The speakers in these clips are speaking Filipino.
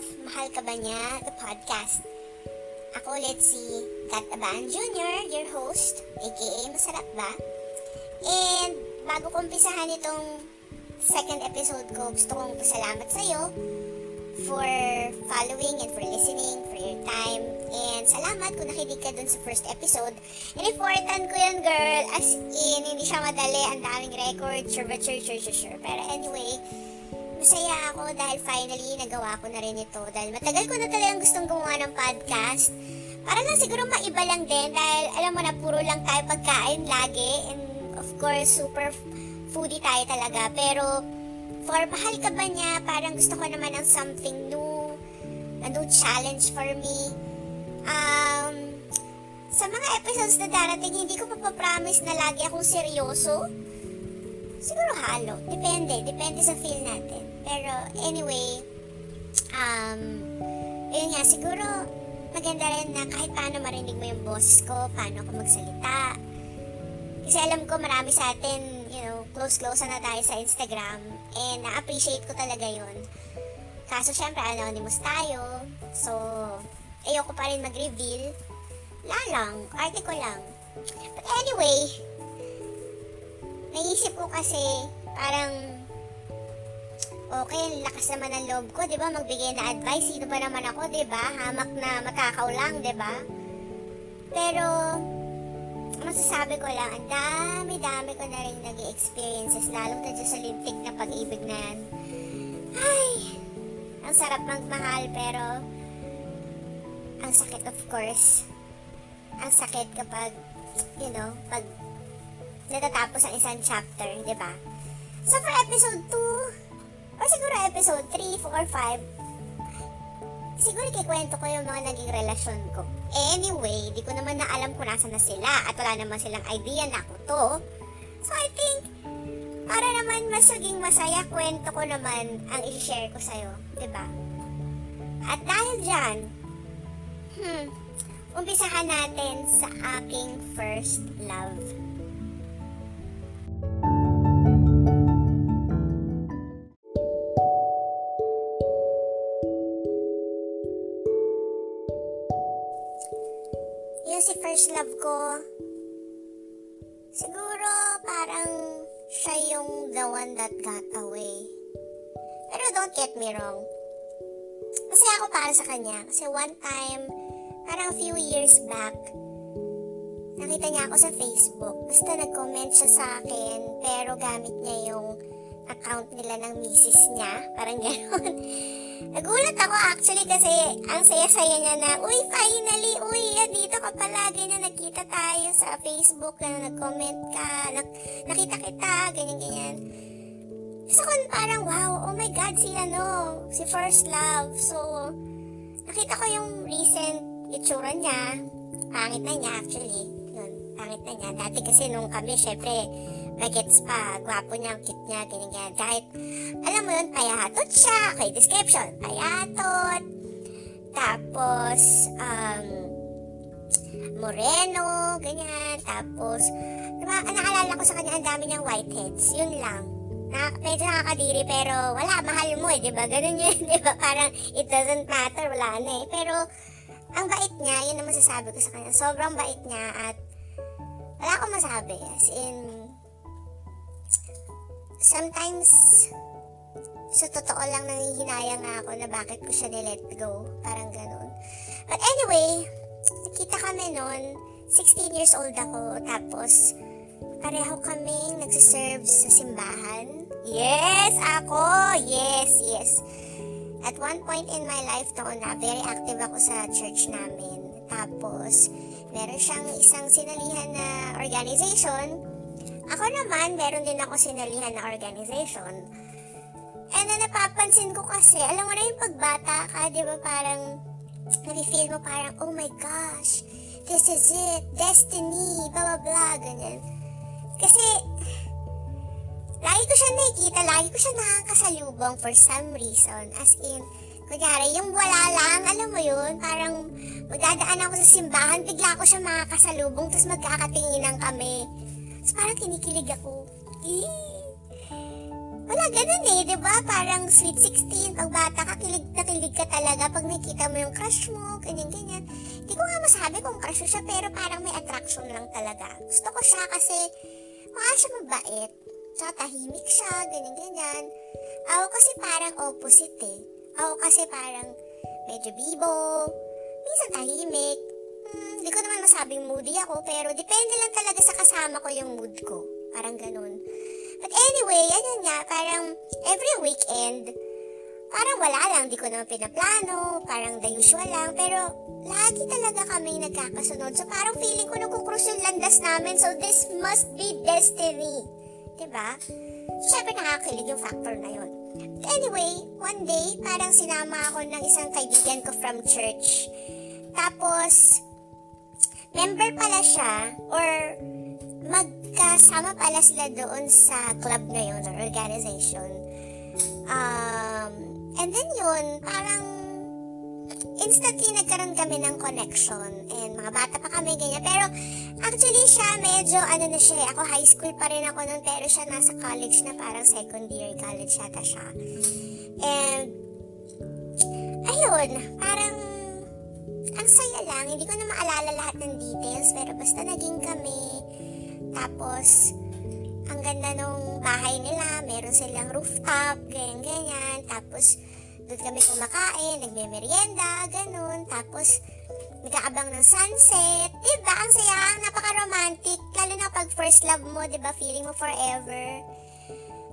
of Mahal Ka Ba Niya, the podcast. Ako ulit si Kat Aban Jr., your host, aka Masarap Ba? And bago ko umpisahan itong second episode ko, gusto kong pasalamat sa'yo for following and for listening, for your time. And salamat kung nakinig ka dun sa first episode. And important ko yun, girl. As in, hindi siya madali. Ang daming record, sure, sure, sure, sure, sure. Pero anyway, masaya ako dahil finally nagawa ko na rin ito. Dahil matagal ko na talagang gustong gumawa ng podcast. Para lang siguro maiba lang din dahil alam mo na puro lang tayo pagkain lagi. And of course, super foodie tayo talaga. Pero for mahal ka ba niya, parang gusto ko naman ng something new. A new challenge for me. Um, sa mga episodes na darating, hindi ko papapromise na lagi akong seryoso. Siguro halo. Depende. Depende sa feel natin. Pero anyway, um, yun nga, siguro maganda rin na kahit paano marinig mo yung boss ko, paano ako magsalita. Kasi alam ko marami sa atin, you know, close-close na tayo sa Instagram and na-appreciate ko talaga yun. Kaso syempre, anonymous tayo. So, ayoko pa rin mag-reveal. Wala lang, arte ko lang. But anyway, naisip ko kasi parang okay, lakas naman ang loob ko, 'di ba? Magbigay na advice, sino ba naman ako, 'di ba? Hamak na matakaw lang, 'di ba? Pero masasabi ko lang, ang dami-dami ko na rin naging experiences, lalong na dyan sa lintik na pag-ibig na yan. Ay, ang sarap magmahal, pero ang sakit of course. Ang sakit kapag, you know, pag natatapos ang isang chapter, di ba? So for episode 2, or siguro episode 3, 4, 5, siguro kikwento ko yung mga naging relasyon ko. Anyway, di ko naman na alam kung nasa na sila at wala naman silang idea na ako to. So I think, para naman mas maging masaya, kwento ko naman ang i-share ko sa'yo. ba? At dahil dyan, hmm, umpisahan natin sa aking first love. Siguro parang siya yung the one that got away. Pero don't get me wrong. Masaya ako para sa kanya. Kasi one time, parang few years back, nakita niya ako sa Facebook. Basta nag-comment siya sa akin, pero gamit niya yung account nila ng misis niya. Parang gano'n. Nagulat ako actually kasi ang saya-saya niya na, Uy, finally, uy, dito ka palagi na nagkita tayo sa Facebook na nag-comment ka, nak- nakita kita, ganyan-ganyan. So, parang, wow, oh my God, si ano, si First Love. So, nakita ko yung recent itsura niya. Pangit na niya actually. Yun, pangit na niya. Dati kasi nung kami, syempre, bagets pa, gwapo niya, cute niya, ganyan, ganyan. Kahit, alam mo yun, payatot siya. Okay, description, payatot. Tapos, um, moreno, ganyan. Tapos, diba, naalala ko sa kanya, ang dami niyang whiteheads. Yun lang. Na, medyo nakakadiri, pero wala, mahal mo eh, di ba? Ganun yun, di ba? Parang, it doesn't matter, wala na eh. Pero, ang bait niya, yun ang masasabi ko sa kanya. Sobrang bait niya at wala akong masabi. As in, sometimes, sa totoo lang nangihinayang ako na bakit ko siya nilet go. Parang ganun. But anyway, nakita kami noon, 16 years old ako, tapos pareho kaming nagsiserve sa simbahan. Yes, ako! Yes, yes. At one point in my life noon na very active ako sa church namin. Tapos, meron siyang isang sinalihan na organization. Ako naman, meron din ako sinalihan na organization. And then, napapansin ko kasi, alam mo na yung pagbata ka, di ba parang, nafe-feel mo parang, oh my gosh, this is it, destiny, blah blah blah, ganyan. Kasi, lagi ko siya nakikita, lagi ko siya nakakasalubong for some reason. As in, kunyari, yung wala lang, alam mo yun, parang magdadaan ako sa simbahan, bigla ko siya makakasalubong, tapos magkakatinginan kami. Tapos parang kinikilig ako. Eee! wala ganun eh, di ba? Parang sweet 16, pag bata ka, kilig na kilig ka talaga pag nakita mo yung crush mo, ganyan-ganyan. Hindi ko nga masabi kung crush siya, pero parang may attraction lang talaga. Gusto ko siya kasi mukha siya mabait. Tsaka tahimik siya, ganyan-ganyan. Ako kasi parang opposite eh. Ako kasi parang medyo bibo, minsan tahimik. Hmm, Hindi ko naman masabing moody ako, pero depende lang talaga sa kasama ko yung mood ko. Parang ganun. But anyway, ayun nga, parang every weekend, parang wala lang, di ko naman pinaplano, parang the usual lang, pero lagi talaga kami nagkakasunod. So parang feeling ko nagkukrus yung landas namin, so this must be destiny. Diba? So nakakilig yung factor na yun. Anyway, one day, parang sinama ako ng isang kaibigan ko from church. Tapos, member pala siya, or magkasama pala sila doon sa club na yun or organization. Um, and then yun, parang instantly nagkaroon kami ng connection and mga bata pa kami ganyan. Pero actually siya medyo ano na siya, eh, ako high school pa rin ako noon pero siya nasa college na parang second year college yata siya. And ayun, parang ang saya lang. Hindi ko na maalala lahat ng details pero basta naging kami. Tapos, ang ganda nung bahay nila. Meron silang rooftop, ganyan-ganyan. Tapos, doon kami kumakain, nagme-merienda, ganun. Tapos, nag-aabang ng sunset. Diba? Ang saya, napaka-romantic. Lalo na pag first love mo, diba? Feeling mo forever.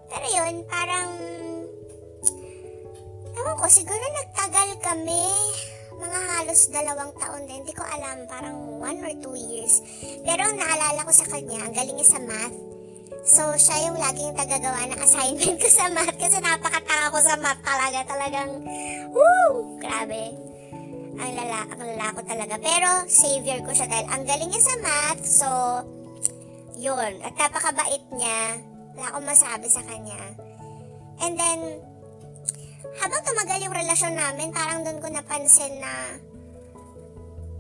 Pero yun, parang... Ewan ko, siguro nagtagal kami. Mga halos dalawang taon din. Hindi ko alam, parang one or two years. Pero ang naalala ko sa kanya, ang galing niya sa math. So, siya yung laging tagagawa ng assignment ko sa math kasi napakatanga ko sa math talaga. Talagang, woo! Grabe. Ang lala, ang lala ko talaga. Pero, savior ko siya dahil ang galing niya sa math. So, yun. At napakabait niya. Wala akong masabi sa kanya. And then, habang tumagal yung relasyon namin, parang doon ko napansin na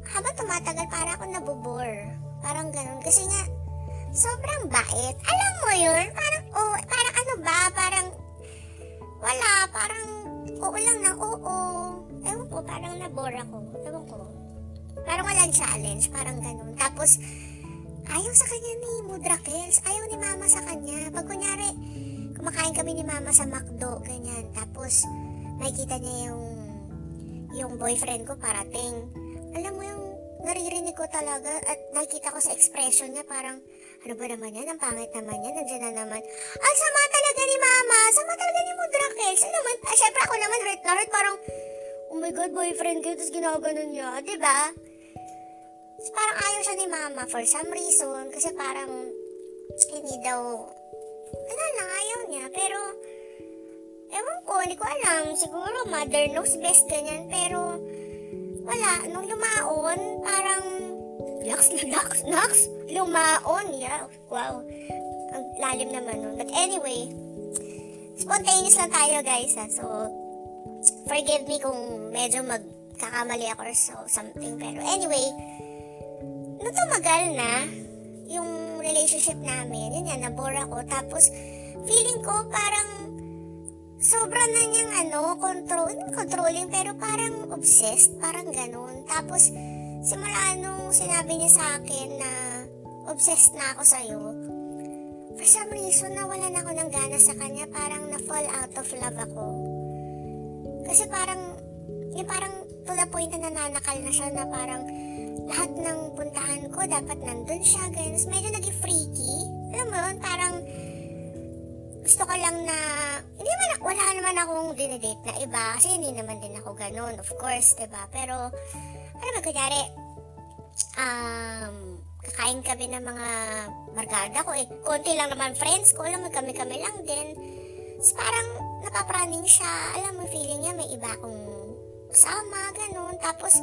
habang tumatagal, parang ako nabubor. Parang ganun. Kasi nga, sobrang bait. Alam mo yun? Parang, oh, parang ano ba? Parang, wala. Parang, oo lang na oo. Ewan ko, parang nabore ako. Ewan ko. Parang walang challenge. Parang ganun. Tapos, ayaw sa kanya ni Mudrakels. Ayaw ni mama sa kanya. Pag kunyari, kumakain kami ni mama sa McDo, ganyan. Tapos, makikita niya yung yung boyfriend ko parating. Alam mo yung naririnig ko talaga at nakikita ko sa expression niya parang ano ba naman yan? Ang pangit naman yan. Nandiyan na naman. Ang sama talaga ni mama. Sama talaga ni Mudrakels. Ano naman? Ah, syempre ako naman hurt na hurt. Parang, oh my God, boyfriend ko. Tapos ginaganon niya. Ba? Tapos parang ayaw siya ni mama for some reason. Kasi parang hindi daw wala lang, ayaw niya. Pero, ewan ko, hindi ko alam. Siguro, mother knows best ganyan. Pero, wala. Nung lumaon, parang, Nax, nax, nax, lumaon. Yeah, wow. Ang lalim naman nun. But anyway, spontaneous lang tayo, guys, ha. So, forgive me kung medyo magkakamali ako or so, something. Pero anyway, nung tumagal na, yung relationship namin, yun yan, nabore ako. Tapos, feeling ko parang sobra na niyang ano, control, controlling, pero parang obsessed, parang ganun. Tapos, simula nung sinabi niya sa akin na obsessed na ako sa'yo, for some reason, nawalan ako ng gana sa kanya, parang na-fall out of love ako. Kasi parang, yung parang to the point na nananakal na siya na parang lahat ng puntahan ko, dapat nandun siya, ganyan. Tapos medyo naging freaky. Alam mo yun, parang gusto ko lang na, hindi man, wala naman akong dinedate na iba, kasi hindi naman din ako ganun, of course, ba Pero, ano ba, kunyari, um, kakain kami ng mga barkada ko, eh, konti lang naman friends ko, alam mo, kami-kami lang din. Tapos parang, napapraning siya, alam mo, feeling niya may iba akong kasama, ganun. Tapos,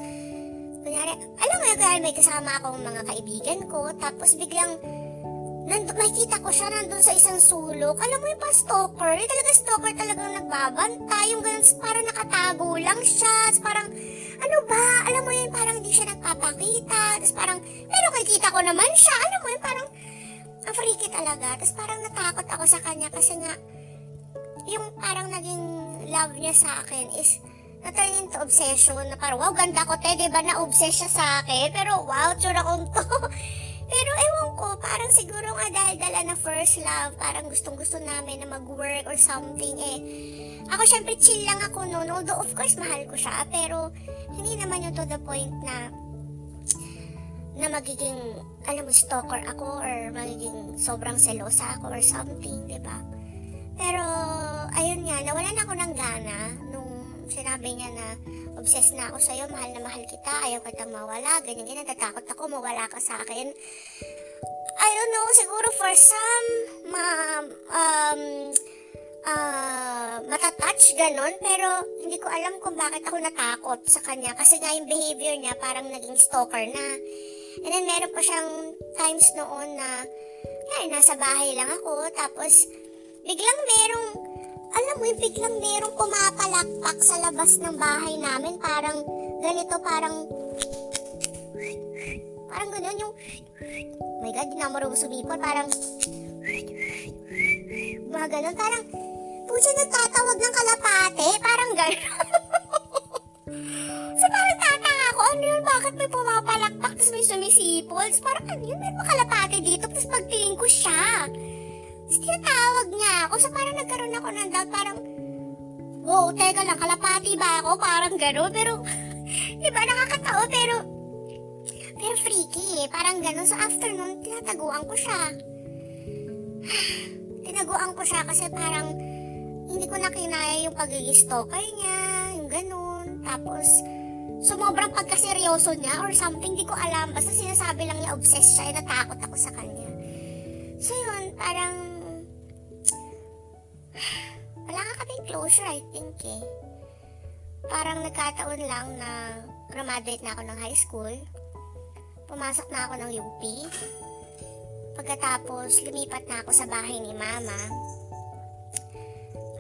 kunyari, alam mo, kunyari may kasama akong mga kaibigan ko, tapos biglang, nandun, makikita ko siya nandun sa isang sulok. Alam mo yung pa stalker, yung talaga stalker talagang nagbabantay, yung ganun, parang nakatago lang siya, parang, ano ba, alam mo yun, parang hindi siya nagpapakita, tapos parang, pero kikita ko naman siya, alam mo yun, parang, ang freaky talaga, tapos parang natakot ako sa kanya kasi nga, yung parang naging love niya sa akin is na-turn into obsession na parang, wow, ganda ko, te, di ba na-obsess siya sa akin? Pero, wow, tsura kong to. Pero ewan ko, parang siguro nga dahil dala na first love, parang gustong gusto namin na mag-work or something eh. Ako syempre chill lang ako noon, although of course mahal ko siya, pero hindi naman yung to the point na na magiging, alam mo, stalker ako or magiging sobrang selosa ako or something, di ba? Pero, ayun nga, nawalan ako ng gana sinabi niya na obsessed na ako sa'yo, mahal na mahal kita, ayaw kitang mawala, ganyan, ganyan, natatakot ako, mawala ka sa akin. I don't know, siguro for some, ma, um, ah, matatouch, ganon, pero hindi ko alam kung bakit ako natakot sa kanya, kasi nga yung behavior niya parang naging stalker na. And then meron pa siyang times noon na, ay, nasa bahay lang ako, tapos biglang merong, alam mo biglang merong pumapalakpak sa labas ng bahay namin, parang ganito, parang, parang ganun yung, oh my god, di na marunong sumipon, parang, mga ganun, parang, puso nagtatawag ng kalapate, parang ganun. so parang tatanga ako, ano yun, bakit may pumapalakpak, tapos may sumisipol, Tapos parang ano yun, may makalapate dito, tapos. Tapos tinatawag niya ako, so parang nagkaroon ako ng doubt, parang, wow, teka lang, kalapati ba ako? Parang gano'n, pero, di ba, nakakatao, pero, pero freaky eh, parang gano'n. So after nun, tinataguan ko siya. Tinaguan ko siya kasi parang, hindi ko na yung pagiging stalker niya, yung gano'n. Tapos, sumobrang pagkaseryoso niya or something, di ko alam. Basta sinasabi lang niya, obsessed siya, eh, natakot ako sa kanya. So yun, parang, wala nga kaming closure, I think eh. Parang nagkataon lang na graduate na ako ng high school. Pumasok na ako ng UP. Pagkatapos, lumipat na ako sa bahay ni mama.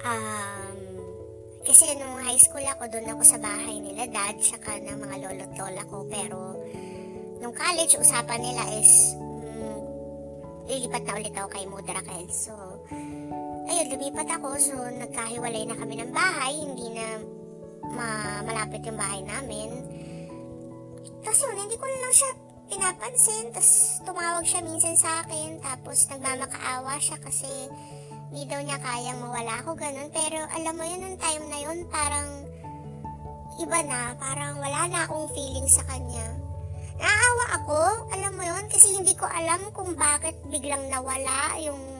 Um, kasi nung high school ako, doon ako sa bahay nila dad, saka ng mga lolo't lola ko. Pero, nung college, usapan nila is, mm, lilipat na ulit ako kay Mudrakel. So, ayun, lumipat ako. So, nagkahiwalay na kami ng bahay. Hindi na ma- malapit yung bahay namin. Tapos yun, hindi ko na lang siya pinapansin. Tapos tumawag siya minsan sa akin. Tapos nagmamakaawa siya kasi hindi daw niya kayang mawala ako ganun. Pero alam mo yun, nung time na yun, parang iba na. Parang wala na akong feeling sa kanya. Naawa ako, alam mo yun, kasi hindi ko alam kung bakit biglang nawala yung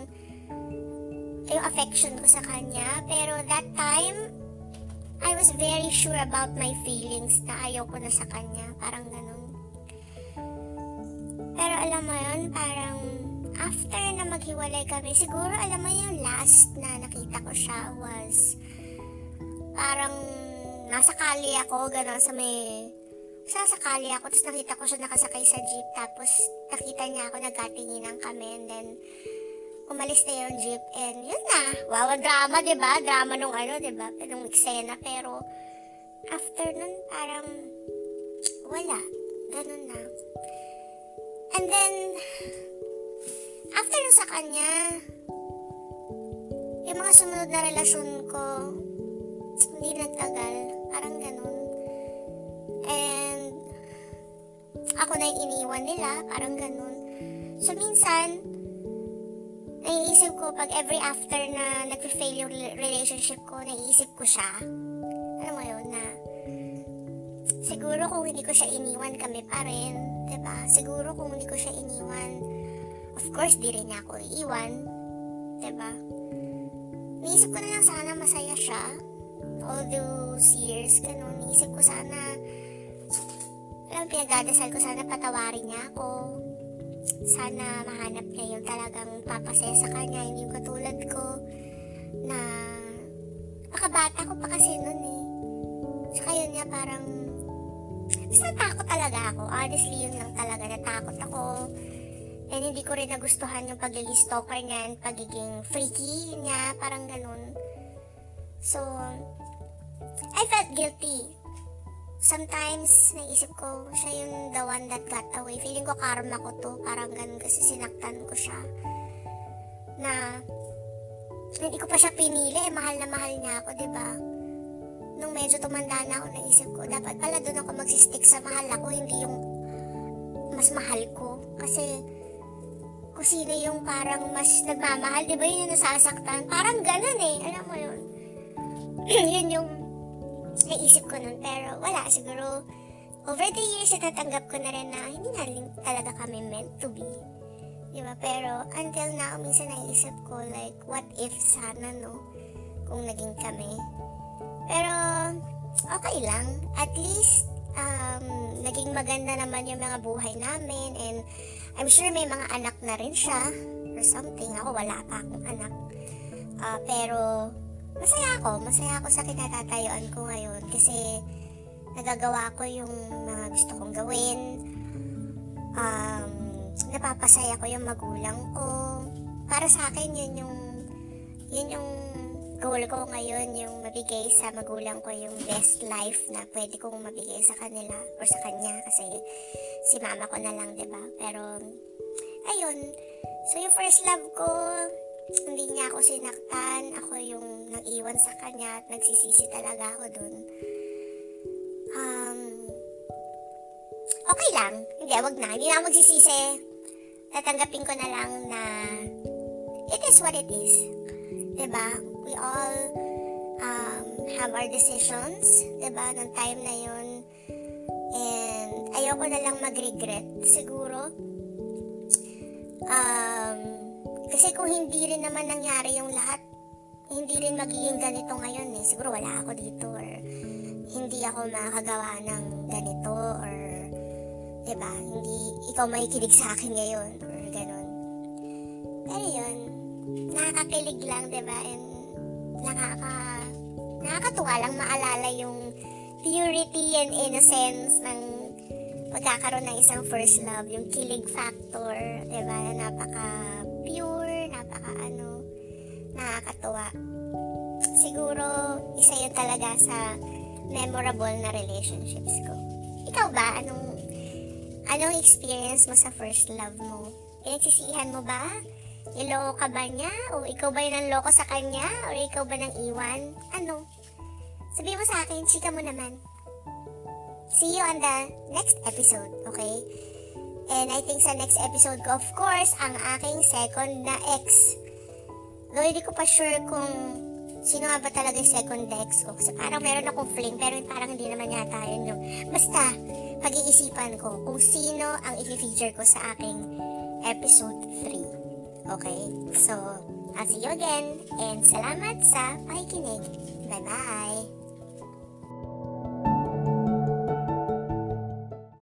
yung affection ko sa kanya. Pero that time, I was very sure about my feelings na ayaw ko na sa kanya. Parang ganun. Pero alam mo yun, parang after na maghiwalay kami, siguro alam mo yung last na nakita ko siya was parang nasa kali ako, gano'n sa may sasakali ako, tapos nakita ko siya nakasakay sa jeep, tapos nakita niya ako, nagkatinginan kami, and then umalis na yung jeep, and yun na, wow, drama, ba? Drama nung ano, ba? Nung eksena, pero after nun, parang wala, ganun na. And then, after nun sa kanya, yung mga sumunod na relasyon ko, hindi nagtagal, parang ganun. And, ako na yung iniwan nila, parang ganun. So, minsan, naiisip ko pag every after na nag-fail yung rela- relationship ko, naiisip ko siya. Alam mo yun, na siguro kung hindi ko siya iniwan, kami pa rin. ba? Siguro kung hindi ko siya iniwan, of course, di rin niya ako iiwan. ba? Niisip ko na lang sana masaya siya. All those years, ganun. Niisip ko sana, alam, pinagdadasal ko sana patawarin niya ako. Sana mahanap niya yung talagang papasaya sa kanya, hindi yung katulad ko na pakabata ko pa kasi nun eh. Saka yun niya parang basta natakot talaga ako. Honestly, yun lang talaga. Natakot ako. And hindi ko rin nagustuhan yung pagiging stalker niya and pagiging freaky niya. Parang ganun. So, I felt guilty. Sometimes, naisip ko, siya yung the one that got away. Feeling ko karma ko to. Parang ganun kasi sinaktan ko siya. Na, hindi ko pa siya pinili, eh, mahal na mahal niya ako, di ba? Nung medyo tumanda na ako, naisip ko, dapat pala doon ako magsistick sa mahal ako, hindi yung mas mahal ko. Kasi, kung sino yung parang mas nagmamahal, di ba yun yung nasasaktan? Parang ganun eh, alam mo yun. yun yung naisip ko nun. Pero wala, siguro, over the years, natanggap ko na rin na hindi na talaga kami meant to be. Di ba? Pero until now, minsan naisip ko, like, what if sana, no? Kung naging kami. Pero, okay lang. At least, um, naging maganda naman yung mga buhay namin. And I'm sure may mga anak na rin siya or something. Ako, wala pa akong anak. Ah, pero, masaya ako. Masaya ako sa kinatatayuan ko ngayon. Kasi, nagagawa ko yung mga gusto kong gawin. Um, napapasaya ko yung magulang ko. Para sa akin, yun yung, yun yung goal ko ngayon, yung mabigay sa magulang ko yung best life na pwede kong mabigay sa kanila or sa kanya kasi si mama ko na lang, 'di ba? Pero ayun. So yung first love ko, hindi niya ako sinaktan, ako yung nag-iwan sa kanya at nagsisisi talaga ako dun. Um, okay lang. Hindi, wag na. Hindi na ako magsisisi. Tatanggapin ko na lang na it is what it is. ba? We all um, have our decisions, ba? Nung time na 'yon. And ayoko na lang mag-regret siguro. Um, kasi kung hindi rin naman nangyari yung lahat, hindi rin magiging ganito ngayon eh. Siguro wala ako dito or hindi ako makagawa ng ganito or 'di ba? Hindi ikaw makikinig sa akin ngayon or ganun. Pero 'yun, nakakakilig lang, 'di ba? And nakaka nakakatuwa lang maalala yung purity and innocence ng pagkakaroon ng isang first love, yung kilig factor, 'di ba? Na napaka pure, napaka ano, nakakatuwa. Siguro isa 'yun talaga sa memorable na relationships ko. Ikaw ba anong anong experience mo sa first love mo? Pinagsisihan mo ba? Niloko ka ba niya? O ikaw ba yung nanloko sa kanya? O ikaw ba nang iwan? Ano? Sabi mo sa akin, chika mo naman. See you on the next episode, okay? And I think sa next episode ko, of course, ang aking second na ex. Though hindi ko pa sure kung sino nga ba talaga yung second ex ko. Kasi parang meron akong fling, pero parang hindi naman yata yun yung... Basta, pag-iisipan ko kung sino ang i-feature ko sa aking episode 3. Okay? So, I'll see you again and salamat sa pakikinig. Bye-bye!